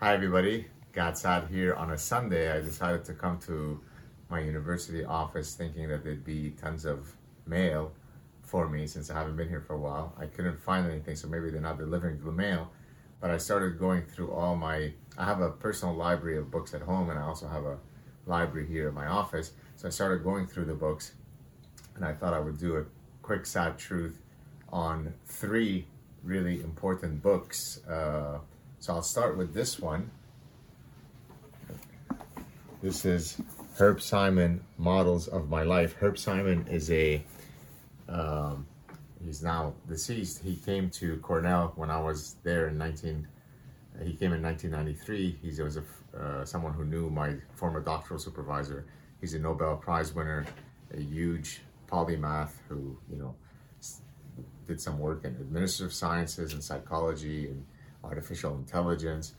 Hi, everybody. Gad Saad here on a Sunday. I decided to come to my university office thinking that there'd be tons of mail for me since I haven't been here for a while. I couldn't find anything, so maybe they're not delivering the mail. But I started going through all my. I have a personal library of books at home, and I also have a library here in my office. So I started going through the books, and I thought I would do a quick Saad truth on three really important books. Uh, so I'll start with this one. This is Herb Simon, Models of My Life. Herb Simon is a, um, he's now deceased. He came to Cornell when I was there in 19, he came in 1993. He was a, uh, someone who knew my former doctoral supervisor. He's a Nobel Prize winner, a huge polymath who, you know, did some work in administrative sciences and psychology and artificial intelligence.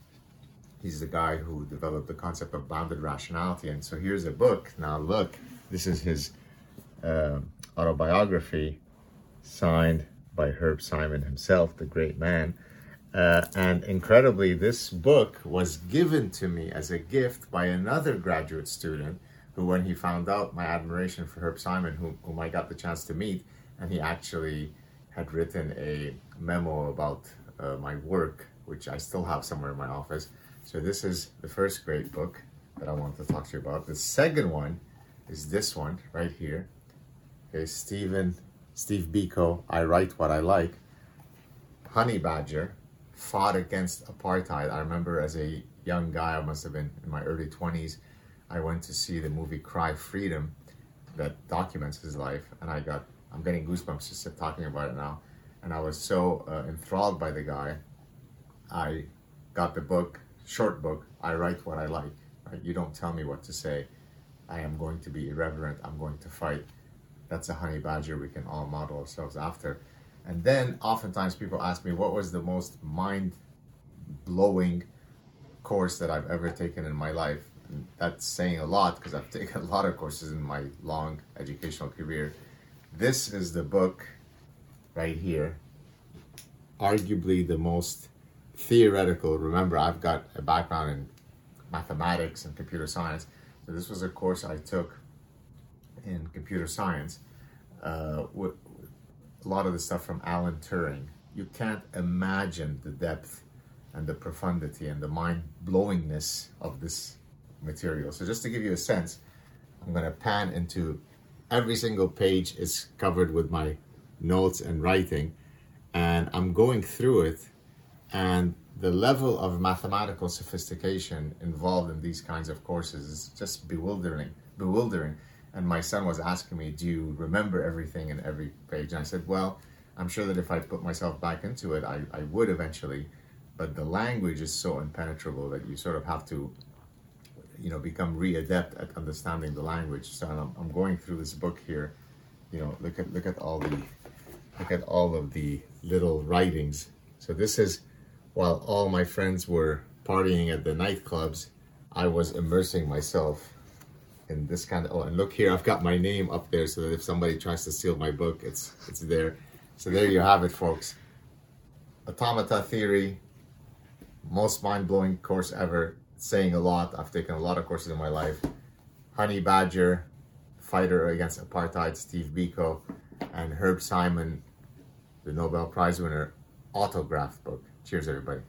He's the guy who developed the concept of bounded rationality. And so here's a book. Now, look, this is his uh, autobiography signed by Herb Simon himself, the great man. Uh, and incredibly, this book was given to me as a gift by another graduate student who, when he found out my admiration for Herb Simon, whom, whom I got the chance to meet, and he actually had written a memo about uh, my work, which I still have somewhere in my office. So this is the first great book that I want to talk to you about. The second one is this one right here. Okay, Stephen, Steve Biko, I Write What I Like. Honey Badger fought against apartheid. I remember as a young guy, I must have been in my early 20s, I went to see the movie Cry Freedom that documents his life, and I got, I'm getting goosebumps just talking about it now and I was so uh, enthralled by the guy, I got the book, short book. I write what I like. Right? You don't tell me what to say. I am going to be irreverent. I'm going to fight. That's a honey badger we can all model ourselves after. And then oftentimes people ask me, what was the most mind blowing course that I've ever taken in my life? And that's saying a lot because I've taken a lot of courses in my long educational career. This is the book right here, arguably the most theoretical. Remember, I've got a background in mathematics and computer science. So this was a course I took in computer science uh, with a lot of the stuff from Alan Turing. You can't imagine the depth and the profundity and the mind blowingness of this material. So just to give you a sense, I'm going to pan into every single page is covered with my notes and writing, and I'm going through it, and the level of mathematical sophistication involved in these kinds of courses is just bewildering, bewildering. And my son was asking me, "Do you remember everything in every page?" And I said, "Well, I'm sure that if I put myself back into it, I, I would eventually." But the language is so impenetrable that you sort of have to you know become re-adept at understanding the language so I'm, I'm, going through this book here you know look at look at all the Look at all of the little writings. So this is while all my friends were partying at the nightclubs, I was immersing myself in this kind of. Oh, and look here, I've got my name up there so that if somebody tries to steal my book, it's it's there. So there you have it, folks. Automata theory, most mind-blowing course ever. saying a lot. I've taken a lot of courses in my life. Honey Badger, fighter against apartheid, Steve Biko, and Herb Simon, the Nobel Prize winner autograph book. Cheers, everybody.